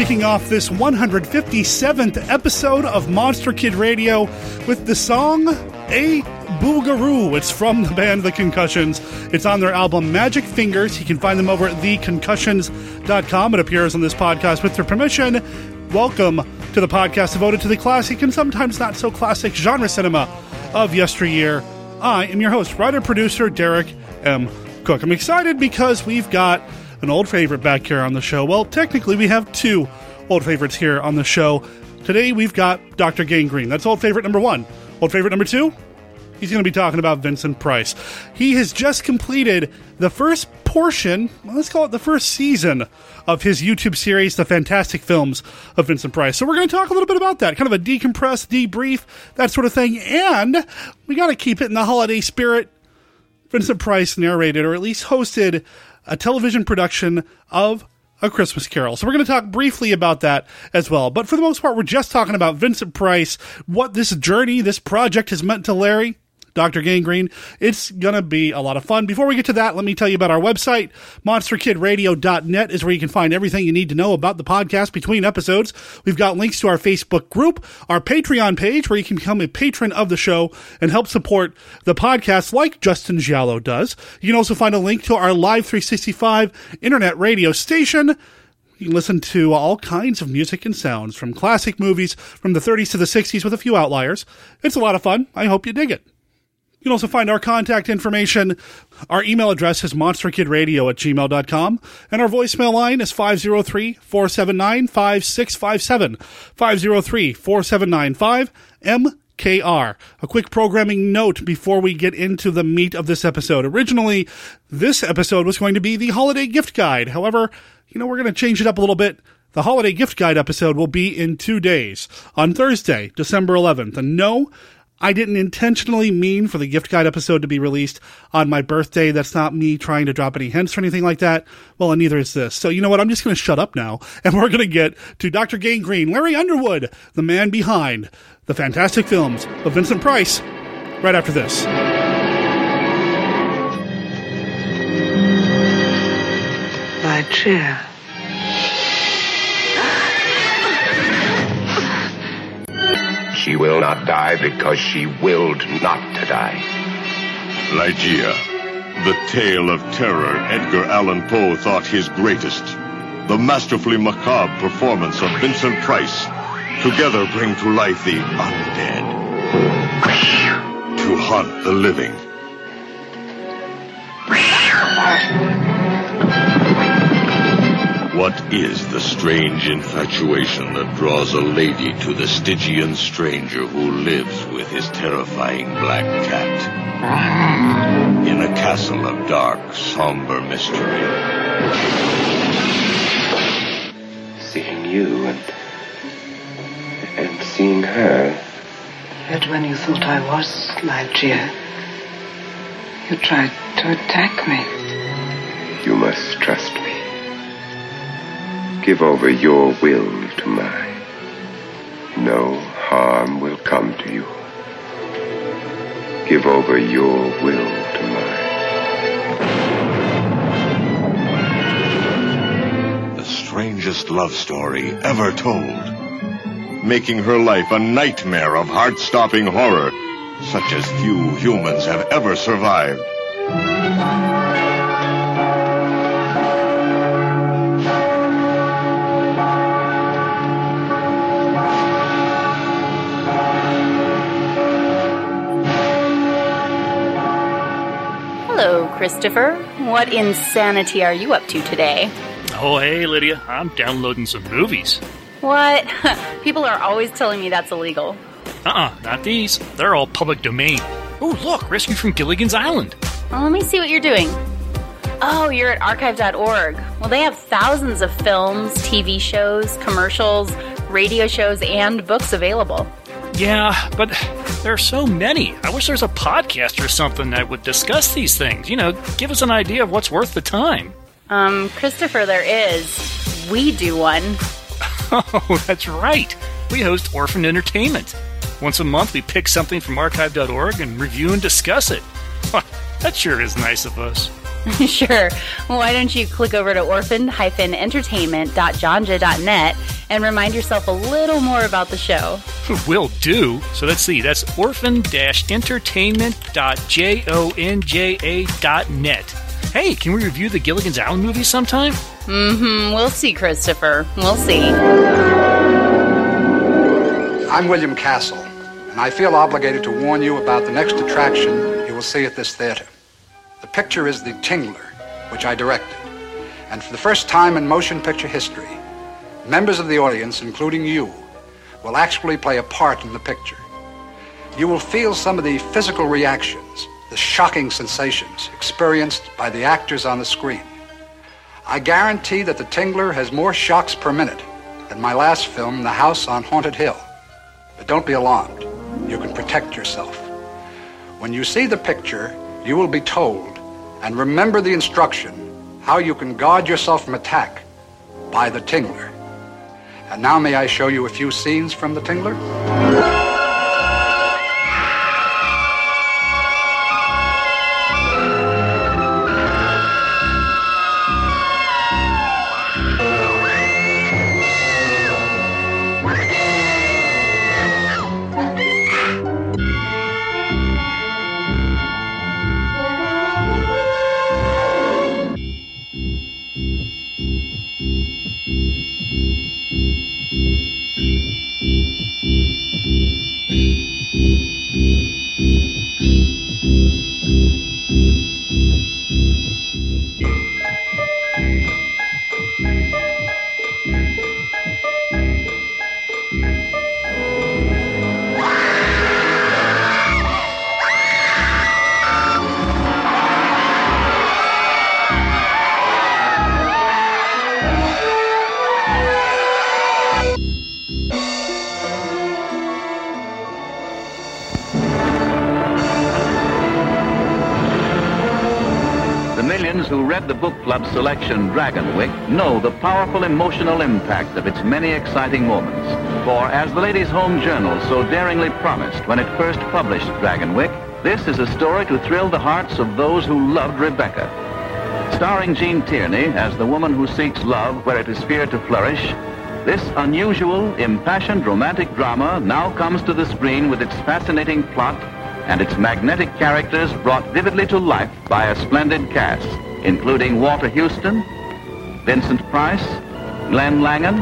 kicking off this 157th episode of Monster Kid Radio with the song A Boogaroo. It's from the band The Concussions. It's on their album Magic Fingers. You can find them over at theconcussions.com. It appears on this podcast with their permission. Welcome to the podcast devoted to the classic and sometimes not so classic genre cinema of yesteryear. I am your host, writer producer Derek M. Koch. I'm excited because we've got an old favorite back here on the show. Well, technically, we have two old favorites here on the show. Today, we've got Dr. Gangrene. That's old favorite number one. Old favorite number two, he's going to be talking about Vincent Price. He has just completed the first portion, let's call it the first season of his YouTube series, The Fantastic Films of Vincent Price. So we're going to talk a little bit about that, kind of a decompress, debrief, that sort of thing. And we got to keep it in the holiday spirit. Vincent Price narrated, or at least hosted, a television production of A Christmas Carol. So we're going to talk briefly about that as well. But for the most part, we're just talking about Vincent Price, what this journey, this project has meant to Larry, Dr. Gangrene. It's going to be a lot of fun. Before we get to that, let me tell you about our website. MonsterKidRadio.net is where you can find everything you need to know about the podcast between episodes. We've got links to our Facebook group, our Patreon page, where you can become a patron of the show and help support the podcast like Justin Giallo does. You can also find a link to our Live 365 internet radio station. You can listen to all kinds of music and sounds from classic movies from the 30s to the 60s with a few outliers. It's a lot of fun. I hope you dig it. You can also find our contact information. Our email address is monsterkidradio at gmail.com, and our voicemail line is 503 479 5657. 503 4795 MKR. A quick programming note before we get into the meat of this episode. Originally, this episode was going to be the holiday gift guide. However, you know, we're going to change it up a little bit. The holiday gift guide episode will be in two days on Thursday, December 11th. And no, I didn't intentionally mean for the gift guide episode to be released on my birthday. That's not me trying to drop any hints or anything like that. Well, and neither is this. So you know what? I'm just going to shut up now and we're going to get to Dr. Gangrene, Larry Underwood, the man behind the fantastic films of Vincent Price, right after this. My chair. She will not die because she willed not to die. Ligeia, the tale of terror Edgar Allan Poe thought his greatest. The masterfully macabre performance of Vincent Price together bring to life the undead. To haunt the living. What is the strange infatuation that draws a lady to the Stygian stranger who lives with his terrifying black cat? In a castle of dark, somber mystery. Seeing you and. and seeing her. Yet when you thought I was Ligeia, you tried to attack me. You must trust me. Give over your will to mine. No harm will come to you. Give over your will to mine. The strangest love story ever told. Making her life a nightmare of heart-stopping horror, such as few humans have ever survived. Christopher. What insanity are you up to today? Oh, hey, Lydia. I'm downloading some movies. What? People are always telling me that's illegal. Uh uh not these. They're all public domain. Oh, look, Rescue from Gilligan's Island. Well, let me see what you're doing. Oh, you're at archive.org. Well, they have thousands of films, TV shows, commercials, radio shows, and books available. Yeah, but there are so many. I wish there was a podcast or something that would discuss these things. You know, give us an idea of what's worth the time. Um, Christopher, there is. We do one. Oh, that's right. We host Orphan Entertainment. Once a month, we pick something from archive.org and review and discuss it. that sure is nice of us. sure. Why don't you click over to orphan-entertainment.jonja.net and remind yourself a little more about the show. Will do. So let's see. That's orphan-entertainment.jonja.net. Hey, can we review the Gilligan's Island movie sometime? Mm-hmm. We'll see, Christopher. We'll see. I'm William Castle, and I feel obligated to warn you about the next attraction you will see at this theater. The picture is The Tingler, which I directed. And for the first time in motion picture history, members of the audience, including you, will actually play a part in the picture. You will feel some of the physical reactions, the shocking sensations experienced by the actors on the screen. I guarantee that The Tingler has more shocks per minute than my last film, The House on Haunted Hill. But don't be alarmed. You can protect yourself. When you see the picture, you will be told, and remember the instruction, how you can guard yourself from attack by the Tingler. And now may I show you a few scenes from the Tingler? Book club selection Dragonwyck know the powerful emotional impact of its many exciting moments. For as the Ladies' Home Journal so daringly promised when it first published Dragonwyck, this is a story to thrill the hearts of those who loved Rebecca. Starring Gene Tierney as the woman who seeks love where it is feared to flourish, this unusual, impassioned romantic drama now comes to the screen with its fascinating plot and its magnetic characters brought vividly to life by a splendid cast, including Walter Huston, Vincent Price, Glenn Langan,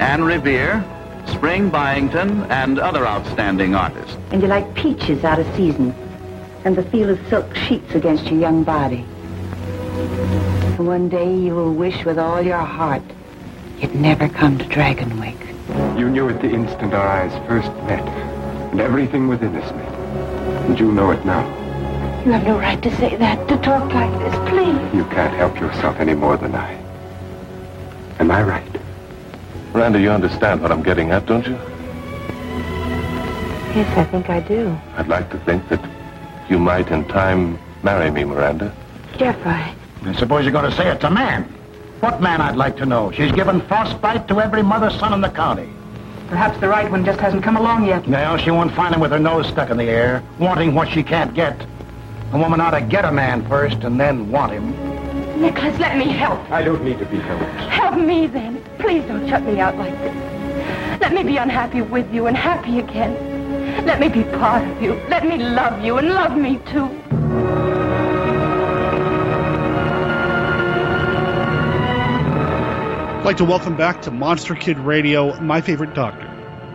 Anne Revere, Spring Byington, and other outstanding artists. And you like peaches out of season, and the feel of silk sheets against your young body. And one day you will wish with all your heart you'd never come to Dragonwyck. You knew it the instant our eyes first met, and everything within us met. And you know it now. You have no right to say that, to talk like this, please. You can't help yourself any more than I. Am I right? Miranda, you understand what I'm getting at, don't you? Yes, I think I do. I'd like to think that you might in time marry me, Miranda. Jeff, I... I suppose you're going to say it's a man. What man, I'd like to know? She's given frostbite to every mother's son in the county. Perhaps the right one just hasn't come along yet. Now, she won't find him with her nose stuck in the air, wanting what she can't get. A woman ought to get a man first and then want him. Nicholas, let me help. I don't need to be helped. Help me then. Please don't shut me out like this. Let me be unhappy with you and happy again. Let me be part of you. Let me love you and love me too. I'd like to welcome back to Monster Kid Radio, my favorite doctor,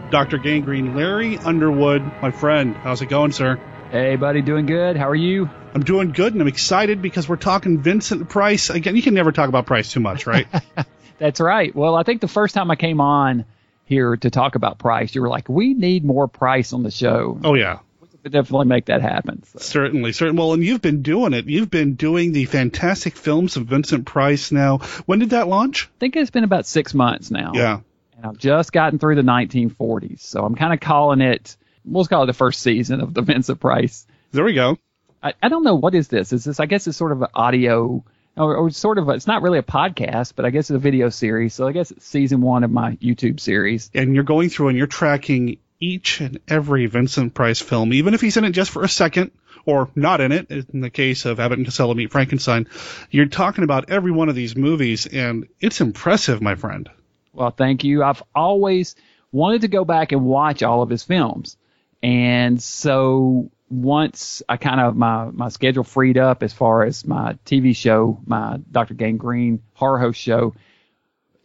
Dr. Gangrene Larry Underwood, my friend. How's it going, sir? Hey, buddy, doing good. How are you? I'm doing good, and I'm excited because we're talking Vincent Price. Again, you can never talk about Price too much, right? That's right. Well, I think the first time I came on here to talk about Price, you were like, we need more Price on the show. oh, yeah. We definitely make that happen. So. Certainly, certainly. Well, and you've been doing it. You've been doing the fantastic films of Vincent Price now. When did that launch? I think it's been about six months now. Yeah. And I've just gotten through the 1940s. So I'm kind of calling it, we'll call it the first season of the Vincent Price. There we go. I, I don't know what is this. Is this? I guess it's sort of an audio, or, or sort of. A, it's not really a podcast, but I guess it's a video series. So I guess it's season one of my YouTube series. And you're going through and you're tracking each and every Vincent Price film, even if he's in it just for a second or not in it. In the case of Abbott and Costello Meet Frankenstein, you're talking about every one of these movies, and it's impressive, my friend. Well, thank you. I've always wanted to go back and watch all of his films. And so once I kind of my my schedule freed up as far as my TV show, my Dr. Gangrene horror host show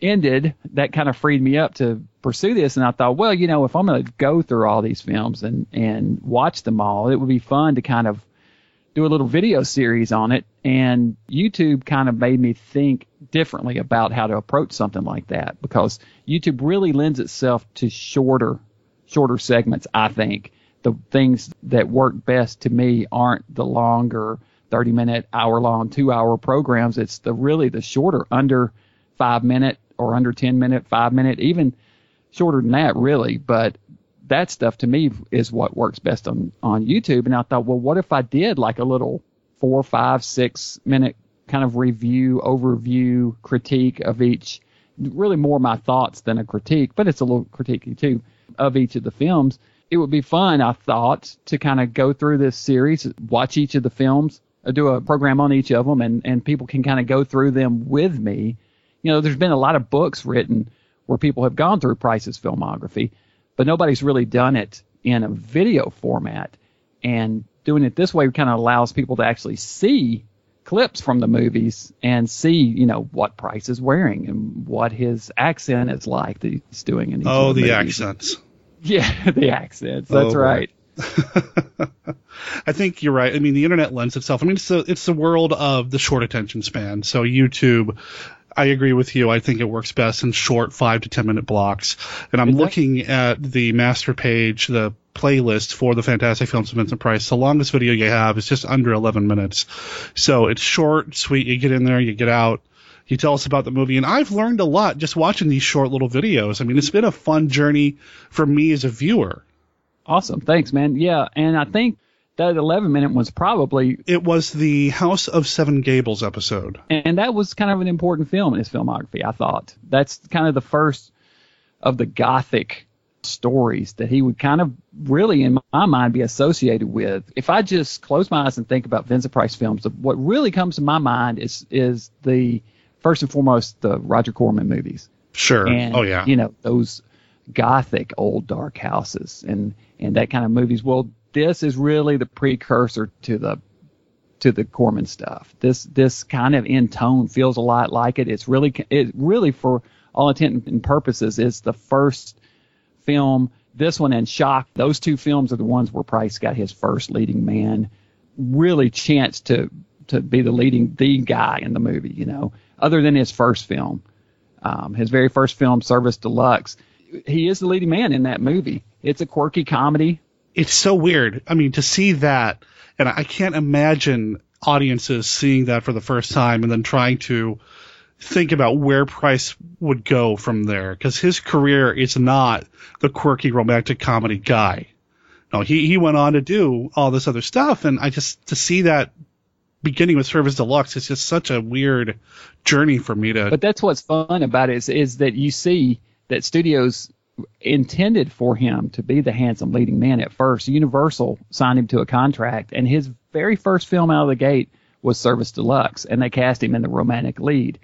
ended, that kind of freed me up to pursue this. And I thought, well, you know, if I'm going to go through all these films and and watch them all, it would be fun to kind of do a little video series on it. And YouTube kind of made me think differently about how to approach something like that because YouTube really lends itself to shorter shorter segments, I think. The things that work best to me aren't the longer 30 minute, hour long, two hour programs. It's the really the shorter, under five minute or under 10 minute, five minute, even shorter than that, really. But that stuff to me is what works best on, on YouTube. And I thought, well, what if I did like a little four, five, six minute kind of review, overview, critique of each, really more my thoughts than a critique, but it's a little critiquey too of each of the films. It would be fun, I thought, to kind of go through this series, watch each of the films, uh, do a program on each of them, and, and people can kind of go through them with me. You know, there's been a lot of books written where people have gone through Price's filmography, but nobody's really done it in a video format. And doing it this way kind of allows people to actually see clips from the movies and see, you know, what Price is wearing and what his accent is like that he's doing in each Oh, the, the accents. Yeah, the accents. That's Oh, right. I think you're right. I mean, the internet lends itself. I mean, it's the, it's the world of the short attention span. So YouTube, I agree with you. I think it works best in short five to ten minute blocks. And I'm looking at the master page, the playlist for the Fantastic Films of Vincent Price. The longest video you have is just under 11 minutes. So it's short, sweet. You get in there, you get out. You tell us about the movie, and I've learned a lot just watching these short little videos. I mean, it's been a fun journey for me as a viewer. Awesome. Thanks, man. Yeah, and I think that 11 minute was probably It was the House of Seven Gables episode. and that was kind of an important film in his filmography. I thought that's kind of the first of the gothic stories that he would kind of really, in my mind, be associated with. If I just close my eyes and think about Vincent Price films, what really comes to my mind is is the first and foremost the Roger Corman movies. Sure. And, oh yeah. You know those gothic old dark houses and and that kind of movies. Well, this is really the precursor to the to the Corman stuff. This this kind of in tone feels a lot like it. It's really it really for all intent and purposes is the first film. This one and Shock. Those two films are the ones where Price got his first leading man really chance to to be the leading the guy in the movie. You know, other than his first film, um, his very first film, Service Deluxe. He is the leading man in that movie. It's a quirky comedy. It's so weird. I mean, to see that, and I can't imagine audiences seeing that for the first time and then trying to think about where Price would go from there because his career is not the quirky romantic comedy guy. No, he he went on to do all this other stuff, and I just to see that beginning with Service Deluxe, it's just such a weird journey for me to. But that's what's fun about it is, is that you see that studios intended for him to be the handsome leading man at first. Universal signed him to a contract, and his very first film out of the gate was Service Deluxe, and they cast him in the romantic lead.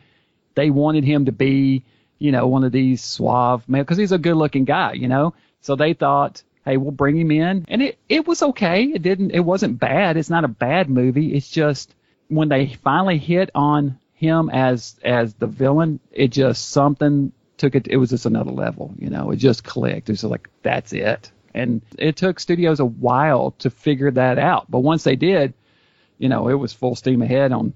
They wanted him to be, you know, one of these suave men because he's a good-looking guy, you know. So they thought, hey, we'll bring him in, and it it was okay. It didn't, it wasn't bad. It's not a bad movie. It's just when they finally hit on him as as the villain, it just something took it. It was just another level, you know. It just clicked. It was like that's it. And it took studios a while to figure that out, but once they did, you know, it was full steam ahead on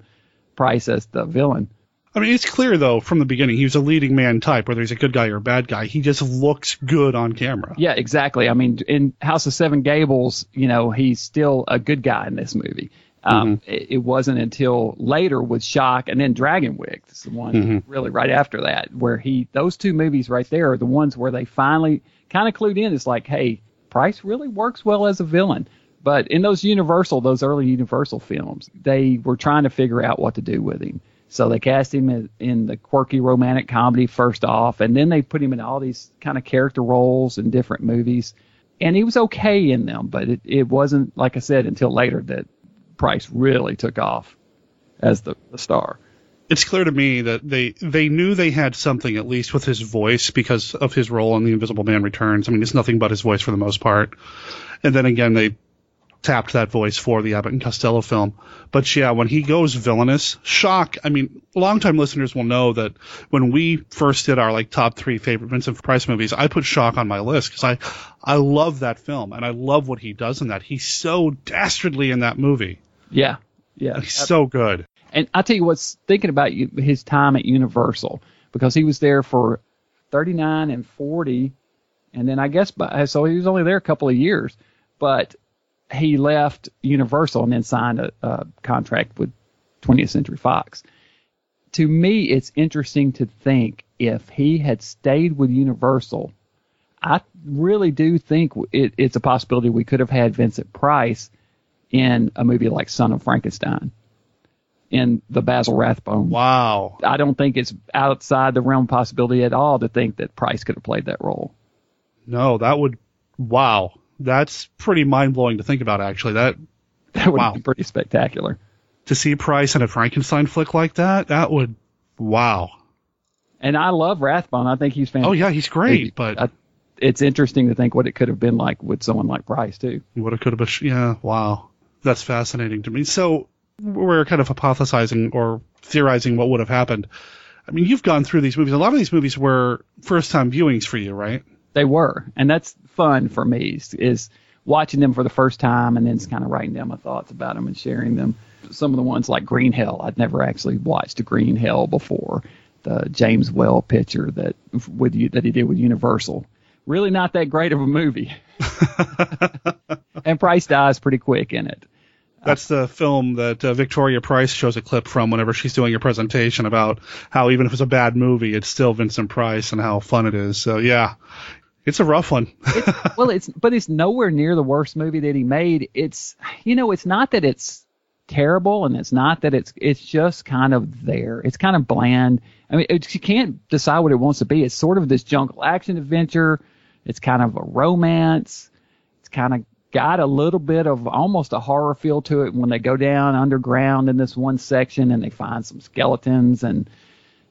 Price as the villain. I mean, it's clear though from the beginning he was a leading man type, whether he's a good guy or a bad guy. He just looks good on camera. Yeah, exactly. I mean, in House of Seven Gables, you know, he's still a good guy in this movie. Um, it, it wasn't until later with Shock and then Dragonwyck, the one Mhm. really right after that, where he those two movies right there are the ones where they finally kind of clued in. It's like, hey, Price really works well as a villain. But in those Universal, those early Universal films, they were trying to figure out what to do with him. So they cast him in, in the quirky romantic comedy first off, and then they put him in all these kind of character roles in different movies. and he was okay in them, but it, it wasn't like I said until later that Price really took off as the, the star. It's clear to me that they they knew they had something at least with his voice because of his role in The Invisible Man Returns. I mean, it's nothing but his voice for the most part. And then again, they tapped that voice for the Abbott and Costello film. But yeah, when he goes villainous, shock. I mean, longtime listeners will know that when we first did our like top three favorite Vincent Price movies, I put Shock on my list because I I love that film and I love what he does in that. He's so dastardly in that movie. Yeah, yeah, he's so good. And I tell you what's thinking about his time at Universal because he was there for 39 and 40, and then I guess by, so he was only there a couple of years, but he left Universal and then signed a, a contract with 20th Century Fox. To me, it's interesting to think if he had stayed with Universal, I really do think it, it's a possibility we could have had Vincent Price in a movie like Son of Frankenstein in the Basil Rathbone. Wow. I don't think it's outside the realm of possibility at all to think that Price could have played that role. No, that would wow. That's pretty mind blowing to think about actually. That that would wow. be pretty spectacular. To see Price in a Frankenstein flick like that, that would wow. And I love Rathbone. I think he's fantastic. Oh yeah, he's great, but I, it's interesting to think what it could have been like with someone like Price too. What it could have been. Yeah, wow. That's fascinating to me. So we're kind of hypothesizing or theorizing what would have happened. I mean, you've gone through these movies. A lot of these movies were first time viewings for you, right? They were, and that's fun for me. Is watching them for the first time and then just kind of writing down my thoughts about them and sharing them. Some of the ones like Green Hell, I'd never actually watched a Green Hell before. The James Whale picture that with you that he did with Universal, really not that great of a movie. and Price dies pretty quick in it. That's the film that uh, Victoria Price shows a clip from whenever she's doing a presentation about how even if it's a bad movie, it's still Vincent Price and how fun it is. So yeah, it's a rough one. it's, well, it's but it's nowhere near the worst movie that he made. It's you know, it's not that it's terrible, and it's not that it's it's just kind of there. It's kind of bland. I mean, it, you can't decide what it wants to be. It's sort of this jungle action adventure. It's kind of a romance. It's kind of got a little bit of almost a horror feel to it when they go down underground in this one section and they find some skeletons and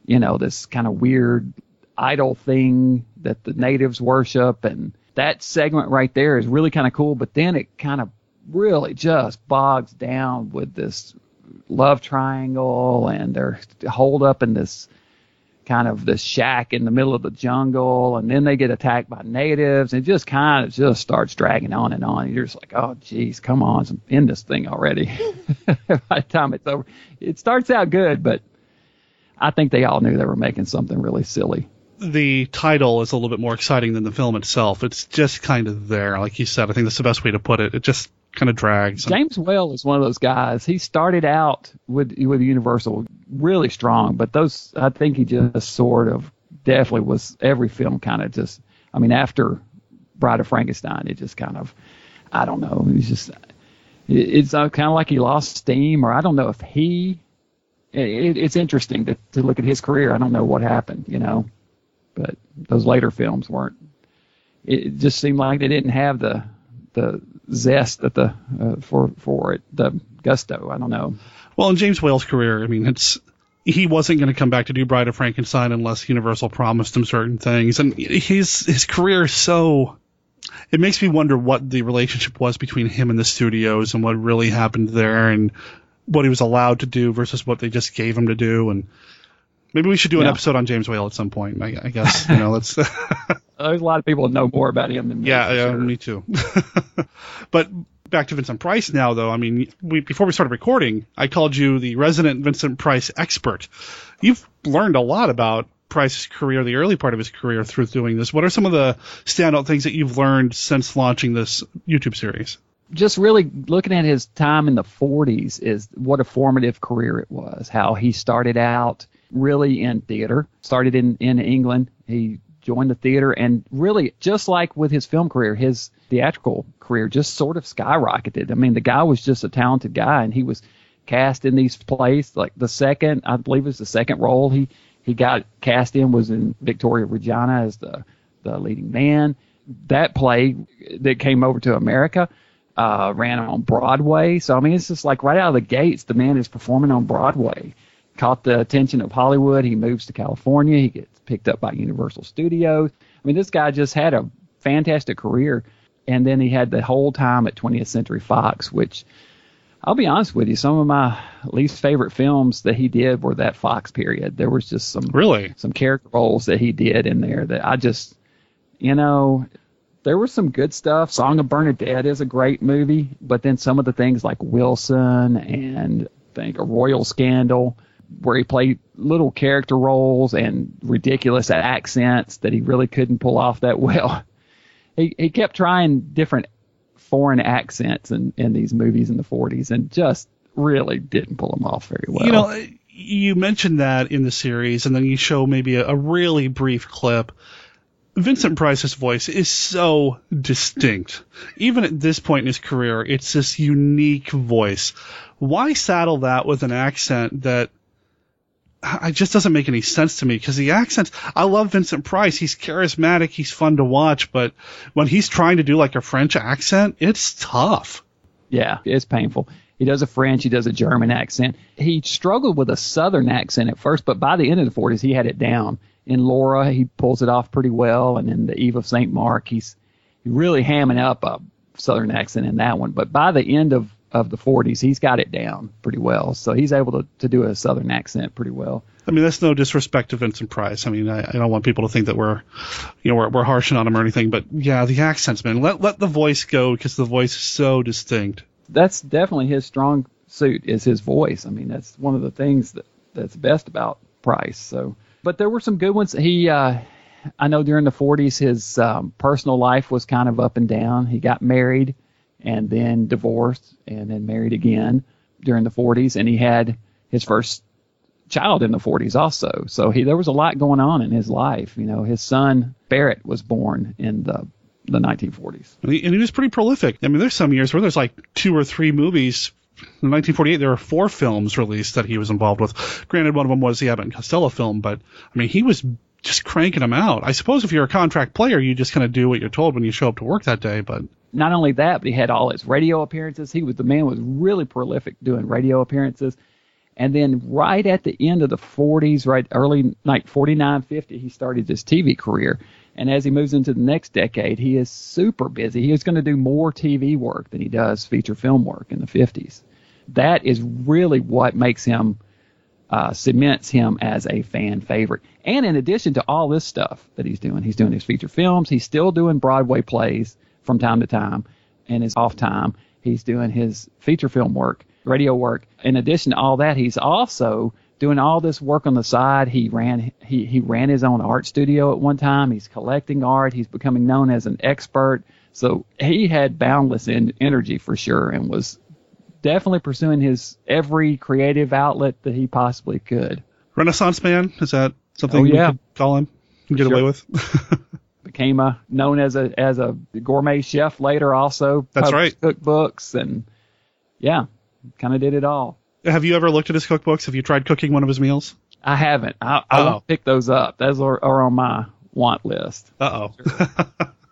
you know this kind of weird idol thing that the natives worship and that segment right there is really kind of cool but then it kind of really just bogs down with this love triangle and they're holed up in this kind of this shack in the middle of the jungle, and then they get attacked by natives. And just kind of just starts dragging on and on. You're just like, oh, geez, come on, end this thing already. By the time it's over, it starts out good, but I think they all knew they were making something really silly. The title is a little bit more exciting than the film itself. It's just kind of there, like you said. I think that's the best way to put it. It just kind of drags. James Whale is one of those guys. He started out with with Universal really strong, but those I think he just sort of definitely was every film kind of just. I mean, after Bride of Frankenstein, it just kind of I don't know. He's just it's uh, kind of like he lost steam, or I don't know if he. It, it's interesting to, to look at his career. I don't know what happened, you know, but those later films weren't. It just seemed like they didn't have the the zest that the uh, for for it, the gusto. I don't know. Well, in James Whale's career, I mean, it's he wasn't going to come back to do Bride of Frankenstein unless Universal promised him certain things, and his his career is so. It makes me wonder what the relationship was between him and the studios and what really happened there and what he was allowed to do versus what they just gave him to do and maybe we should do an Yeah. episode on James Whale at some point. I, I guess you know let's. There's a lot of people that know more about him than me. Yeah, yeah, sure. me too. but back to Vincent Price now, though. I mean, we, before we started recording, I called you the resident Vincent Price expert. You've learned a lot about Price's career, the early part of his career, through doing this. What are some of the standout things that you've learned since launching this YouTube series? just really looking at his time in the 40s is what a formative career it was. How he started out really in theater, started in, in England. He joined the theater and really just like with his film career, his theatrical career just sort of skyrocketed. I mean, the guy was just a talented guy and he was cast in these plays. Like the second, I believe it was the second role he, he got cast in was in Victoria Regina as the, the leading man. that play that came over to America uh, ran on Broadway. So I mean, it's just like right out of the gates, the man is performing on Broadway. Caught the attention of Hollywood. He moves to California. He gets picked up by Universal Studios. I mean, this guy just had a fantastic career. And then he had the whole time at 20th Century Fox, which I'll be honest with you, some of my least favorite films that he did were that Fox period. There was just some really some character roles that he did in there that I just, you know, there was some good stuff. Song of Bernadette is a great movie, but then some of the things like Wilson and I think a Royal Scandal, where he played little character roles and ridiculous accents that he really couldn't pull off that well. He he kept trying different foreign accents in, in these movies in the 40s and just really didn't pull them off very well. You know, you mentioned that in the series, and then you show maybe a, a really brief clip. Vincent Price's voice is so distinct. Even at this point in his career, it's this unique voice. Why saddle that with an accent that it just doesn't make any sense to me because the accents, I love Vincent Price. He's charismatic. He's fun to watch, but when he's trying to do like a French accent, it's tough. Yeah, it's painful. He does a French, he does a German accent. He struggled with a Southern accent at first, but by the end of the 40s, he had it down. In Laura, he pulls it off pretty well, and in The Eve of St. Mark, he's really hamming up a Southern accent in that one. But by the end of of the 40s, he's got it down pretty well. So he's able to, to do a Southern accent pretty well. I mean, that's no disrespect to Vincent Price. I mean, I, I don't want people to think that we're, you know, we're, we're harshing on him or anything. But yeah, the accents, man. Let let the voice go because the voice is so distinct. That's definitely his strong suit is his voice. I mean, that's one of the things that that's best about Price. So, but there were some good ones. He, uh, I know during the 40s, his um, personal life was kind of up and down. He got married and then divorced and then married again during the 40s and he had his first child in the 40s also. So he there was a lot going on in his life. You know his son Barrett was born in the the 1940s and he, and he was pretty prolific. I mean there's some years where there's like two or three movies. In 1948 there were four films released that he was involved with. Granted one of them was the Abbott and Costello film but i mean he was just cranking them out i suppose if you're a contract player you just kind of do what you're told when you show up to work that day but not only that, but he had all his radio appearances. He was the man was really prolific doing radio appearances. And then right at the end of the 40s, right early like 49, 50, he started his TV career. And as he moves into the next decade, he is super busy. He is going to do more TV work than he does feature film work in the 50s. That is really what makes him uh, cements him as a fan favorite. And in addition to all this stuff that he's doing, he's doing his feature films. He's still doing Broadway plays from time to time. And his off time, he's doing his feature film work, radio work. In addition to all that, he's also doing all this work on the side. He ran he he ran his own art studio at one time. He's collecting art. He's becoming known as an expert. So he had boundless in, energy for sure, and was definitely pursuing his every creative outlet that he possibly could. Renaissance man is that something oh, yeah. we could call him and get Sure. away with? became a known as a as a gourmet chef later also That's published cookbooks and yeah kind of did it all Have you ever looked at his cookbooks? Have you tried cooking one of his meals? i haven't I, I won't pick those up those are, are on my want list Uh oh.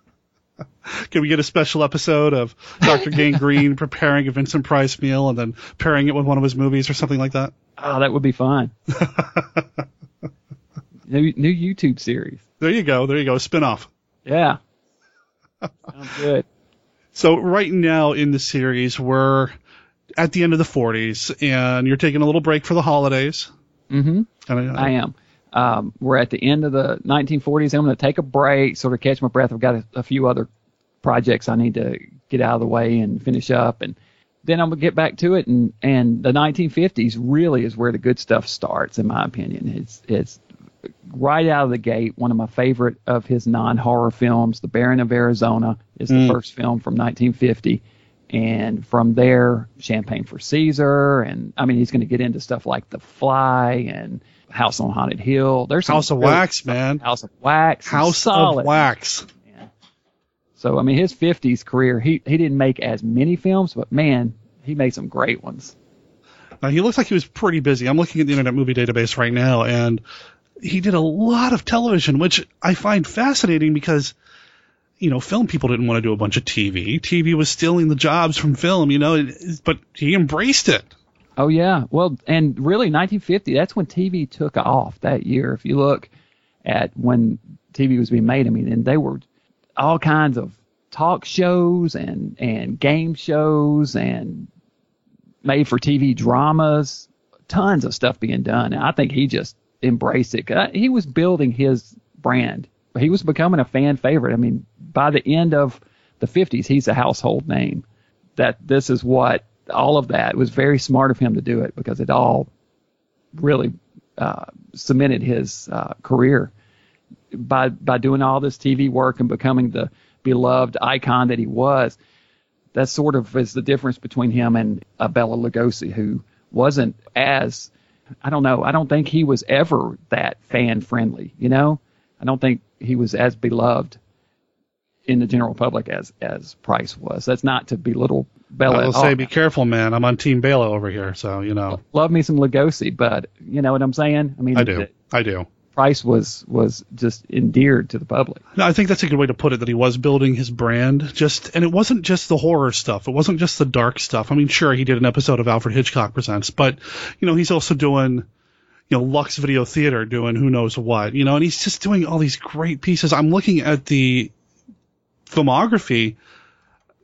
Can we get a special episode of Dr. Gangrene preparing a Vincent Price meal and then pairing it with one of his movies or something like that? oh that would be fun new new youtube series There you go. There you go. Spin off. yeah sounds good So right now in the series, we're at the end of the 40s, and you're taking a little break for the holidays. mm-hmm And I am. Um, we're at the end of the 1940s. I'm going to take a break, sort of catch my breath. I've got a, a few other projects I need to get out of the way and finish up, and then I'm going to get back to it. And and the 1950s really is where the good stuff starts, in my opinion. It's it's right out of the gate one of my favorite of his non-horror films. The Baron of Arizona is the Mm. first film from 1950. And from there, Champagne for Caesar, and I mean, he's going to get into stuff like The Fly and House on Haunted Hill. There's House of Wax, man. House of Wax, House solid. of Wax. So I mean, his '50s career, he he didn't make as many films, but man, he made some great ones. Now, he looks like he was pretty busy. I'm looking at the Internet Movie Database right now, and he did a lot of television, which I find fascinating because you know, film people didn't want to do a bunch of TV. TV was stealing the jobs from film, you know, but he embraced it. Oh yeah, well, and really, 1950. That's when TV took off that year. If you look at when TV was being made, I mean, and they were all kinds of talk shows and and game shows and made for TV dramas, tons of stuff being done. And I think he just embraced it. He was building his brand. He was becoming a fan favorite. I mean, by the end of the 50s, he's a household name. That this is what all of that was very smart of him to do it because it all really uh, cemented his uh, career by by doing all this TV work and becoming the beloved icon that he was. That sort of is the difference between him and uh, Bela Lugosi, who wasn't as I don't know. I don't think he was ever that fan friendly. You know, I don't think he was as beloved in the general public as as Price was. That's not to belittle Bela. I will say, be careful, man. I'm on Team Bela over here, so you know. Love me some Lugosi, but you know what I'm saying. I mean, I do. I do. Price was was just endeared to the public. No, I think that's a good way to put it. That he was building his brand, just and it wasn't just the horror stuff. It wasn't just the dark stuff. I mean, sure, he did an episode of Alfred Hitchcock Presents, but you know, he's also doing you know, Lux Video Theater doing who knows what, you know, and he's just doing all these great pieces. I'm looking at the filmography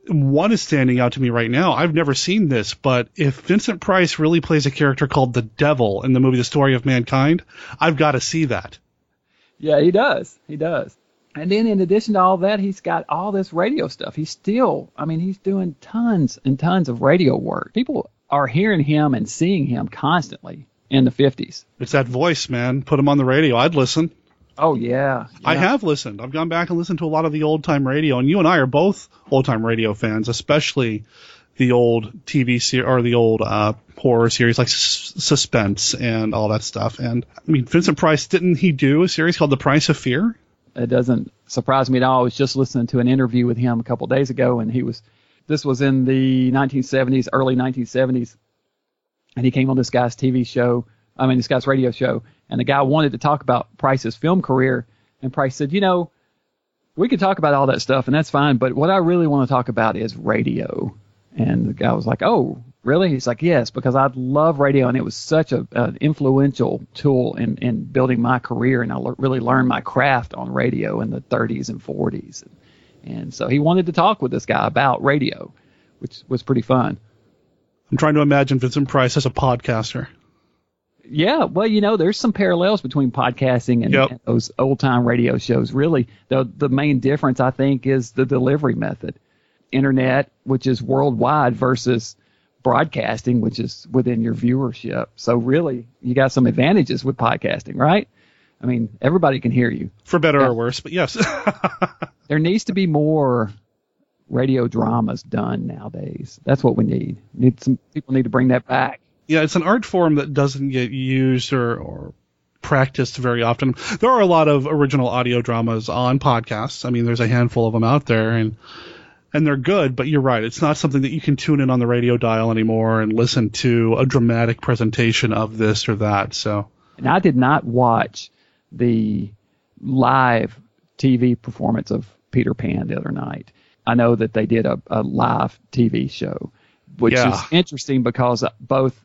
one is standing out to me right now. I've never seen this, but if Vincent Price really plays a character called the Devil in the movie The Story of Mankind, I've got to see that. Yeah, he does. He does. And then in addition to all that, he's got all this radio stuff. He's still, I mean, he's doing tons and tons of radio work. People are hearing him and seeing him constantly in the 50s. It's that voice, man. Put him on the radio. I'd listen. Oh yeah, yeah. I have listened. I've gone back and listened to a lot of the old time radio, and you and I are both old time radio fans, especially the old TV series or the old uh, horror series like S- Suspense and all that stuff. And I mean, Vincent Price didn't he do a series called The Price of Fear? It doesn't surprise me at all. I was just listening to an interview with him a couple days ago, and he was this was in the 1970s, early 1970s, and he came on this guy's TV show. I mean, this guy's radio show, and the guy wanted to talk about Price's film career, and Price said, you know, we could talk about all that stuff, and that's fine, but what I really want to talk about is radio. And the guy was like, oh, really? He's like, yes, because I love radio, and it was such a, an influential tool in, in building my career, and I really learned my craft on radio in the 30s and 40s. And, and so he wanted to talk with this guy about radio, which was pretty fun. I'm trying to imagine Vincent Price as a podcaster. Yeah, well, you know, there's some parallels between podcasting and, Yep. and those old time radio shows. Really, the the main difference I think is the delivery method. Internet, which is worldwide, versus broadcasting, which is within your viewership. So really, you got some advantages with podcasting, right? I mean, everybody can hear you. For better or worse, but yes. There needs to be more radio dramas done nowadays. That's what we need. Need some people need to bring that back. Yeah, it's an art form that doesn't get used or, or practiced very often. There are a lot of original audio dramas on podcasts. I mean, there's a handful of them out there, and and they're good. But you're right; it's not something that you can tune in on the radio dial anymore and listen to a dramatic presentation of this or that. So And I did not watch the live TV performance of Peter Pan the other night. I know that they did a, a live TV show, which Yeah. is interesting because both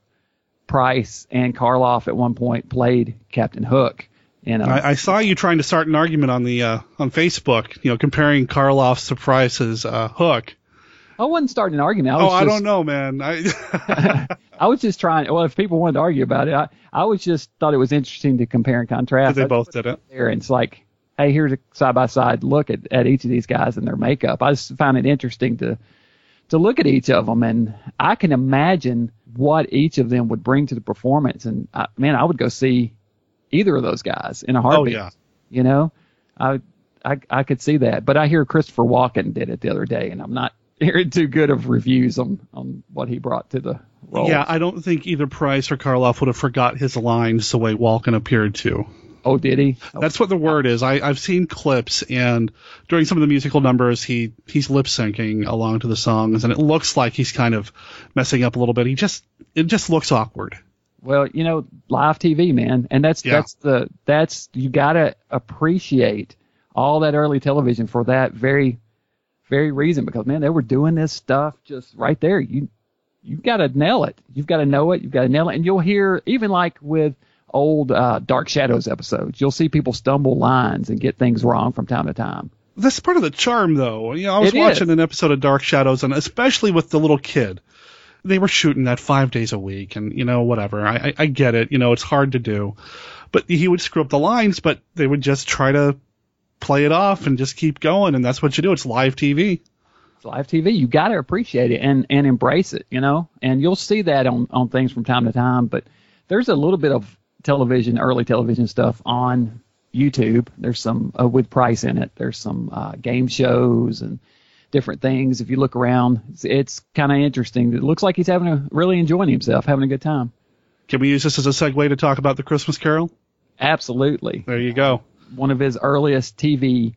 Price and Karloff at one point played Captain Hook. A, I, I saw you trying to start an argument on the uh, on Facebook, you know, comparing Karloff's to Price's uh, Hook. I wasn't starting an argument. I oh, was I don't know, man. I, I was just trying. Well, if people wanted to argue about it, I, I was just thought it was interesting to compare and contrast. they both did it. there and it's like, hey, here's a side by side look at, at each of these guys and their makeup. I just find it interesting to to look at each of them and I can imagine what each of them would bring to the performance. And I, man, I would go see either of those guys in a oh, heartbeat. Oh, yeah. You know, I I I could see that. But I hear Christopher Walken did it the other day, and I'm not hearing too good of reviews on on what he brought to the role. Yeah, I don't think either Price or Karloff would have forgot his lines the way Walken appeared to. Oh, did he? Oh, that's what the word is. I, I've seen clips, and during some of the musical numbers, he he's lip syncing along to the songs, and it looks like he's kind of messing up a little bit. He just it just looks awkward. Well, you know, live TV, man, and that's Yeah. that's the that's you gotta appreciate all that early television for that very very reason because man, they were doing this stuff just right there. You you've got to nail it. You've got to know it. You've got to nail it. And you'll hear even like with old uh, Dark Shadows episodes, you'll see people stumble lines and get things wrong from time to time. That's part of the charm, though. You know, I was It watching is. an episode of Dark Shadows, and especially with the little kid, they were shooting that five days a week, and you know, whatever. I, I, I get it. You know, it's hard to do, but he would screw up the lines, but they would just try to play it off and just keep going, and that's what you do. It's live TV. It's live TV. You got to appreciate it and and embrace it, you know. And you'll see that on on things from time to time. But there's a little bit of television, early television stuff on YouTube. There's some uh, with Price in it. There's some uh, game shows and different things. If you look around, it's, it's kind of interesting. It looks like he's having a really enjoying himself, having a good time. Can we use this as a segue to talk about the Christmas Carol? Absolutely. There you go. One of his earliest TV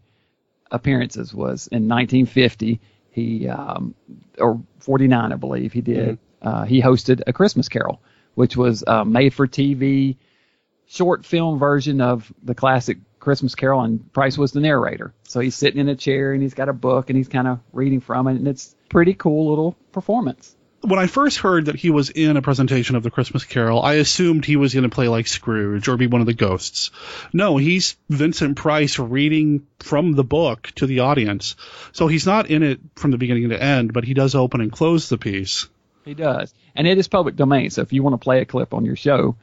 appearances was in 1950. He um, or 49, I believe he did. Uh, he hosted a Christmas Carol, which was a made-for-TV short film version of the classic Christmas Carol, and Price was the narrator. So he's sitting in a chair and he's got a book and he's kind of reading from it, and it's pretty cool little performance. When I first heard that he was in a presentation of the Christmas Carol, I assumed he was going to play like Scrooge or be one of the ghosts. No, he's Vincent Price reading from the book to the audience. So he's not in it from the beginning to end, but he does open and close the piece. He does, and it is public domain. So if you want to play a clip on your show,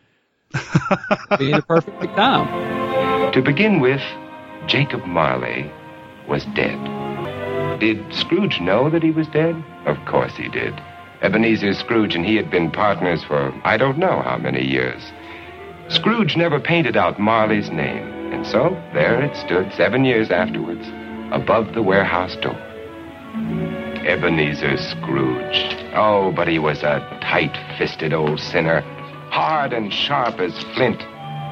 it'd be the perfect time. To begin with, Jacob Marley was dead. Did Scrooge know that he was dead? Of course he did. Ebenezer Scrooge and he had been partners for I don't know how many years. Scrooge never painted out Marley's name, and so there it stood seven years afterwards, above the warehouse door. Ebenezer Scrooge. Oh, but he was a tight fisted old sinner, hard and sharp as flint.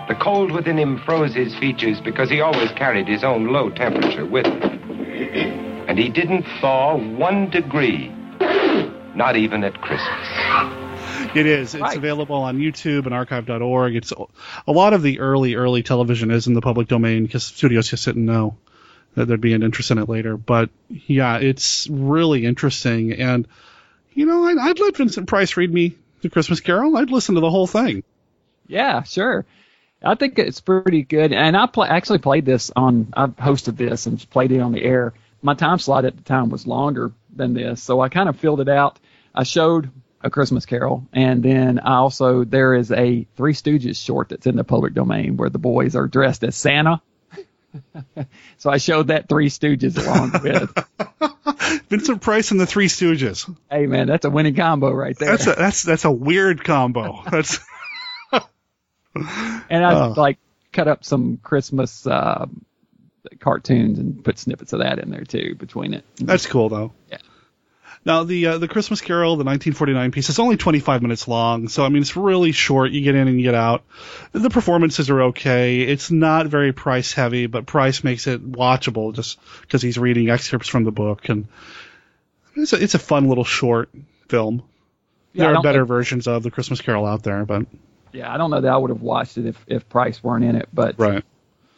The cold within him froze his features because he always carried his own low temperature with him. And he didn't thaw one degree, not even at Christmas. It is. It's available on YouTube and archive.org. It's a lot of the early, early television is in the public domain because studios just didn't know that there'd be an interest in it later. But yeah, it's really interesting. And, you know, I'd, I'd let Vincent Price read me The Christmas Carol. I'd listen to the whole thing. Yeah, sure. I think it's pretty good, and I play, actually played this on. I've hosted this and played it on the air. My time slot at the time was longer than this, so I kind of filled it out. I showed a Christmas Carol, and then I also there is a Three Stooges short that's in the public domain where the boys are dressed as Santa. so I showed that Three Stooges along with. Vincent Price and the Three Stooges. Hey man, that's a winning combo right there. That's a, that's that's a weird combo. That's and I Oh. like cut up some Christmas uh, cartoons and put snippets of that in there too between it. That's cool though. Yeah. Now the uh, the Christmas Carol, the 1949 piece, is only 25 minutes long, so I mean it's really short. You get in and you get out. The performances are okay. It's not very price heavy, but Price makes it watchable just because he's reading excerpts from the book, and it's a, it's a fun little short film. Yeah, there are better think- versions of the Christmas Carol out there, but Yeah, I don't know that I would have watched it if if Price weren't in it, but right.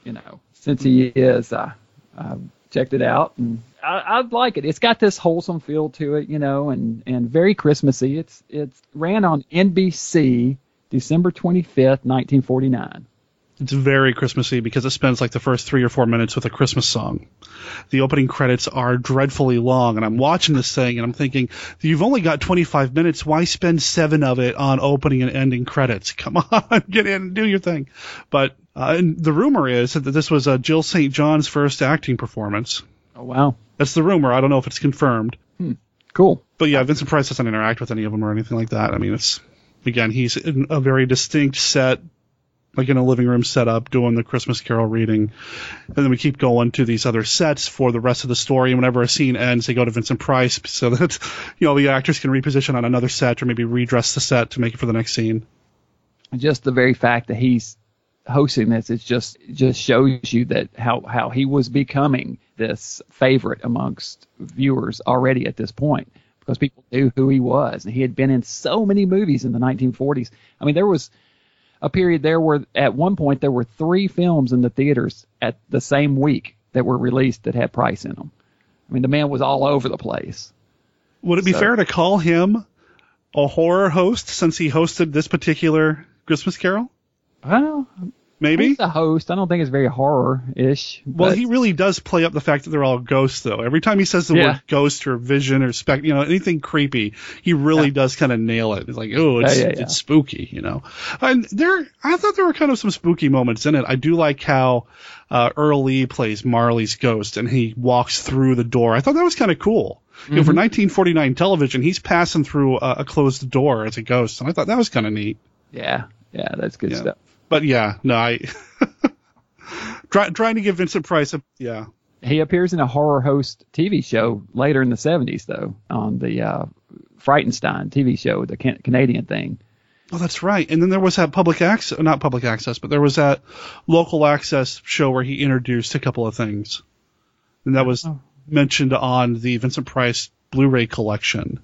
you know, since he is, I, I checked it out and I, I like it. It's got this wholesome feel to it, you know, and and very Christmassy. It's it's ran on NBC December 25th, 1949. It's very Christmassy because it spends like the first three or four minutes with a Christmas song. The opening credits are dreadfully long, and I'm watching this thing and I'm thinking, you've only got 25 minutes. Why spend seven of it on opening and ending credits? Come on, get in and do your thing. But uh, the rumor is that this was uh, Jill St. John's first acting performance. Oh wow, That's the rumor. I don't know if it's confirmed. Hmm. cool. But yeah, Vincent Price doesn't interact with any of them or anything like that. I mean, it's again, he's in a very distinct set, like in a living room setup, doing the Christmas Carol reading, and then we keep going to these other sets for the rest of the story. And whenever a scene ends, they go to Vincent Price so that you know the actors can reposition on another set or maybe redress the set to make it for the next scene. just the very fact that he's hosting this it just just shows you that how how he was becoming this favorite amongst viewers already at this point because people knew who he was and he had been in so many movies in the 1940s i mean there was a period there where at one point there were three films in the theaters at the same week that were released that had price in them i I mean, the man was all over the place. Would it be So- fair to call him a horror host since he hosted this particular Christmas Carol? Well, Maybe. he's a host. I don't think it's very horror-ish. Well, he really does play up the fact that they're all ghosts, though. Every time he says the Yeah. word ghost or vision or spec, you know, anything creepy, he really does kind of nail it. It's like, oh, it's, Yeah, yeah, yeah. it's spooky, you know. And there, I thought there were kind of some spooky moments in it. I do like how uh, Earl Lee plays Marley's ghost, and he walks through the door. I thought that was kind of cool. You know, for Mhm. 1949 television, he's passing through a, a closed door as a ghost, and I thought that was kind of neat. Yeah, yeah, that's good Yeah. stuff. But yeah, no, I try, trying to give Vincent Price a yeah. He appears in a horror host TV show later in the 70s, though, on the uh, Frightenstein TV show, the can- Canadian thing. Oh, that's right. And then there was that public access, not public access, but there was that local access show where he introduced a couple of things. And that was mentioned on the Vincent Price Blu-ray collection.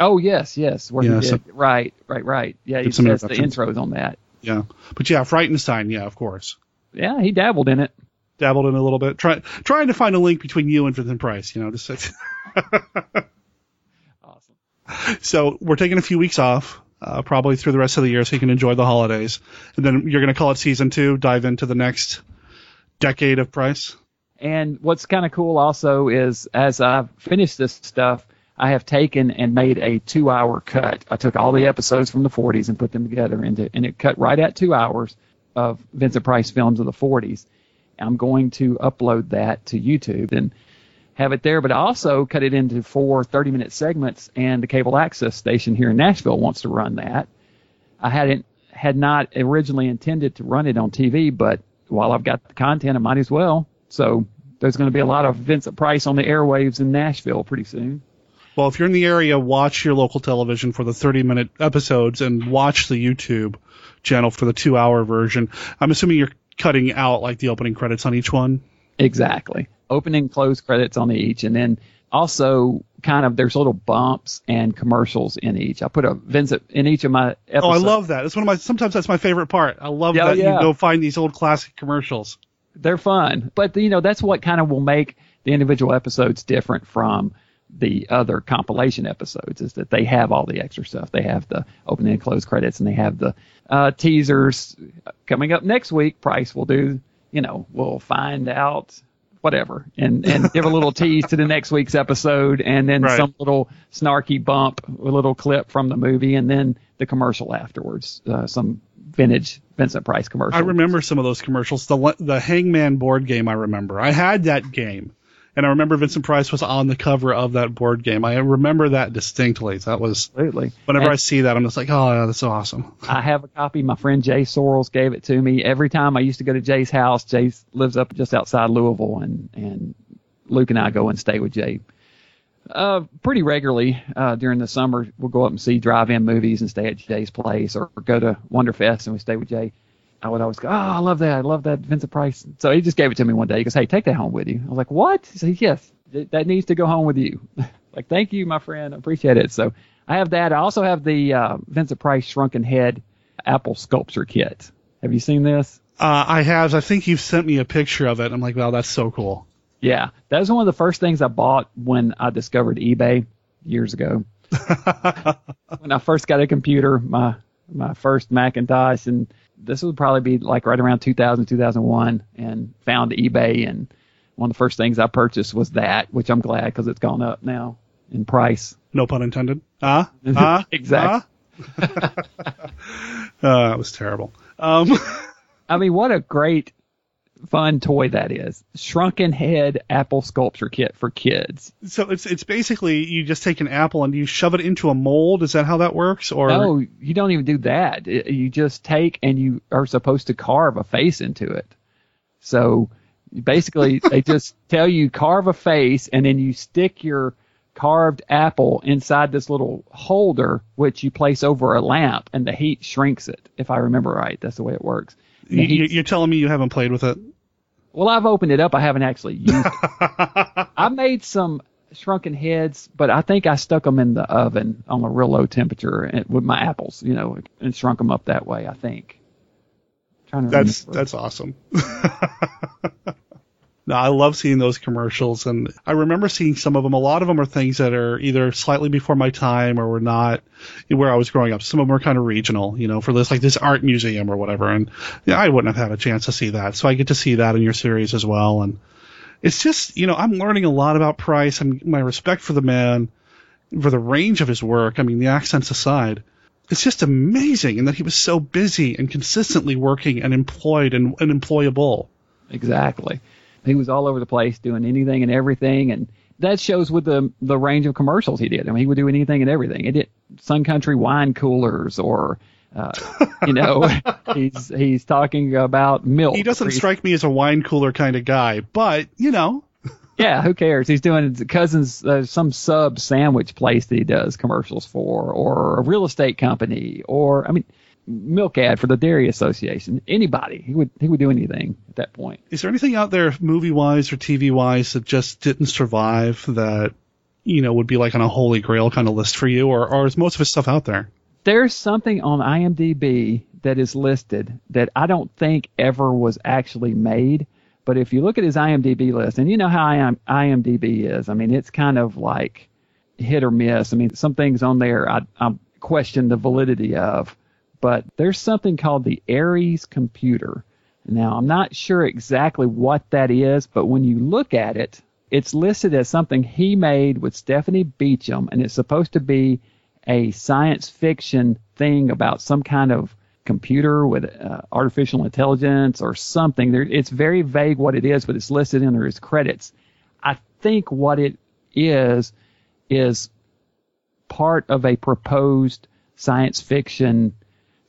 Oh, yes, yes. Where Yeah, he so- right, right, right. Yeah, he Did says the intros on that. Yeah. But yeah, Frightenstein, yeah, of course. Yeah, he dabbled in it. Dabbled in a little bit. Try, trying to find a link between you and Vincent Price, you know, just Awesome. So we're taking a few weeks off, uh, probably through the rest of the year so you can enjoy the holidays. And then you're going to call it season two, dive into the next decade of Price. And what's kind of cool also is as I finish this stuff, I have taken and made a two hour cut. I took all the episodes from the 40s and put them together into, and it cut right at two hours of Vincent Price films of the 40s. I'm going to upload that to YouTube and have it there, but I also cut it into four 30 minute segments, and the cable access station here in Nashville wants to run that. I hadn't had not originally intended to run it on TV, but while I've got the content, I might as well. So there's going to be a lot of Vincent Price on the airwaves in Nashville pretty soon. Well, if you're in the area, watch your local television for the 30 minute episodes and watch the YouTube channel for the two hour version. I'm assuming you're cutting out like the opening credits on each one. Exactly. Opening close credits on each, and then also kind of there's little bumps and commercials in each. I put a Vincent in each of my episodes. Oh, I love that. It's one of my, sometimes that's my favorite part. I love Yeah, that yeah. you go find these old classic commercials. they're fun. But you know, that's what kind of will make the individual episodes different from the other compilation episodes is that they have all the extra stuff. They have the opening and close credits and they have the uh, teasers coming up next week. Price will do, you know, we'll find out whatever and, and give a little tease to the next week's episode and then Right. some little snarky bump, a little clip from the movie and then the commercial afterwards, uh, some vintage Vincent Price commercial. I remember some of those commercials. The the Hangman board game. I remember. I had that game, and I remember Vincent Price was on the cover of that board game. I remember that distinctly. That was Absolutely. whenever And- I see that, I'm just like, oh, that's awesome. I have a copy. My friend Jay Sorrells gave it to me. Every time I used to go to Jay's house, Jay lives up just outside Louisville, and and Luke and I go and stay with Jay uh, pretty regularly uh, during the summer. We'll go up and see drive-in movies and stay at Jay's place, or go to Wonderfest and we stay with Jay. I would always go, oh, I love that. I love that Vincent Price. So he just gave it to me one day. He goes, hey, take that home with you. I was like, what? He said, yes, that needs to go home with you. like, thank you, my friend. I appreciate it. So I have that. I also have the uh, Vincent Price Shrunken Head Apple Sculpture Kit. Have you seen this? Uh, I have. I think you've sent me a picture of it. I'm like, wow, that's so cool. Yeah, that was one of the first things I bought when I discovered eBay years ago. when I first got a computer, my my first Macintosh, and this would probably be like right around 2000, 2001, and found eBay, and one of the first things I purchased was that, which I'm glad because it's gone up now in price. No pun intended. Ah, ah, Exactly. ah. uh, that was terrible. Um, I mean, what a great fun toy that is! Shrunken head Apple sculpture kit for kids. so it's it's basically you just take an apple and you shove it into a mold. Is that how that works? Or No, you don't even do that. It- you just take and you are supposed to carve a face into it. So basically, they just tell you carve a face, and then you stick your carved apple inside this little holder, which you place over a lamp, and the heat shrinks it. If I remember right, that's the way it works. You, you're telling me you haven't played with it? well, I've opened it up. I haven't actually used it. I made some shrunken heads, but I think I stuck them in the oven on a real low temperature and, with my apples, you know, and shrunk them up that way. I think. trying to That's remember. that's awesome. No, I love seeing those commercials, and I remember seeing some of them. A lot of them are things that are either slightly before my time or were not where I was growing up. Some of them are kind of regional, you know, for this like this art museum or whatever. And yeah, I wouldn't have had a chance to see that, so I get to see that in your series as well. And it's just, you know, I'm learning a lot about Price and my respect for the man, for the range of his work. I mean, the accents aside, it's just amazing, and that he was so busy and consistently working and employed and, and employable. Exactly. He was all over the place doing anything and everything, and that shows with the the range of commercials he did. I mean, he would do anything and everything. He did Sun Country wine coolers, or uh, you know, he's he's talking about milk. He doesn't strike me as a wine cooler kind of guy, but you know. yeah, who cares? He's doing cousins uh, some sub sandwich place that he does commercials for, or a real estate company, or I mean, milk ad for the Dairy Association. Anybody, he would he would do anything at that point. Is there anything out there, movie wise or TV wise, that just didn't survive that you know would be like on a holy grail kind of list for you, or or is most of his stuff out there? There's something on IMDb that is listed that I don't think ever was actually made. But if you look at his IMDb list, and you know how IMDb is, I mean, it's kind of like hit or miss. I mean, some things on there I, I question the validity of but there's something called the Aries computer. Now, I'm not sure exactly what that is, but when you look at it, it's listed as something he made with Stephanie Beacham, and it's supposed to be a science fiction thing about some kind of computer with uh, artificial intelligence or something. There, it's very vague what it is, but it's listed under his credits. I think what it is is part of a proposed science fiction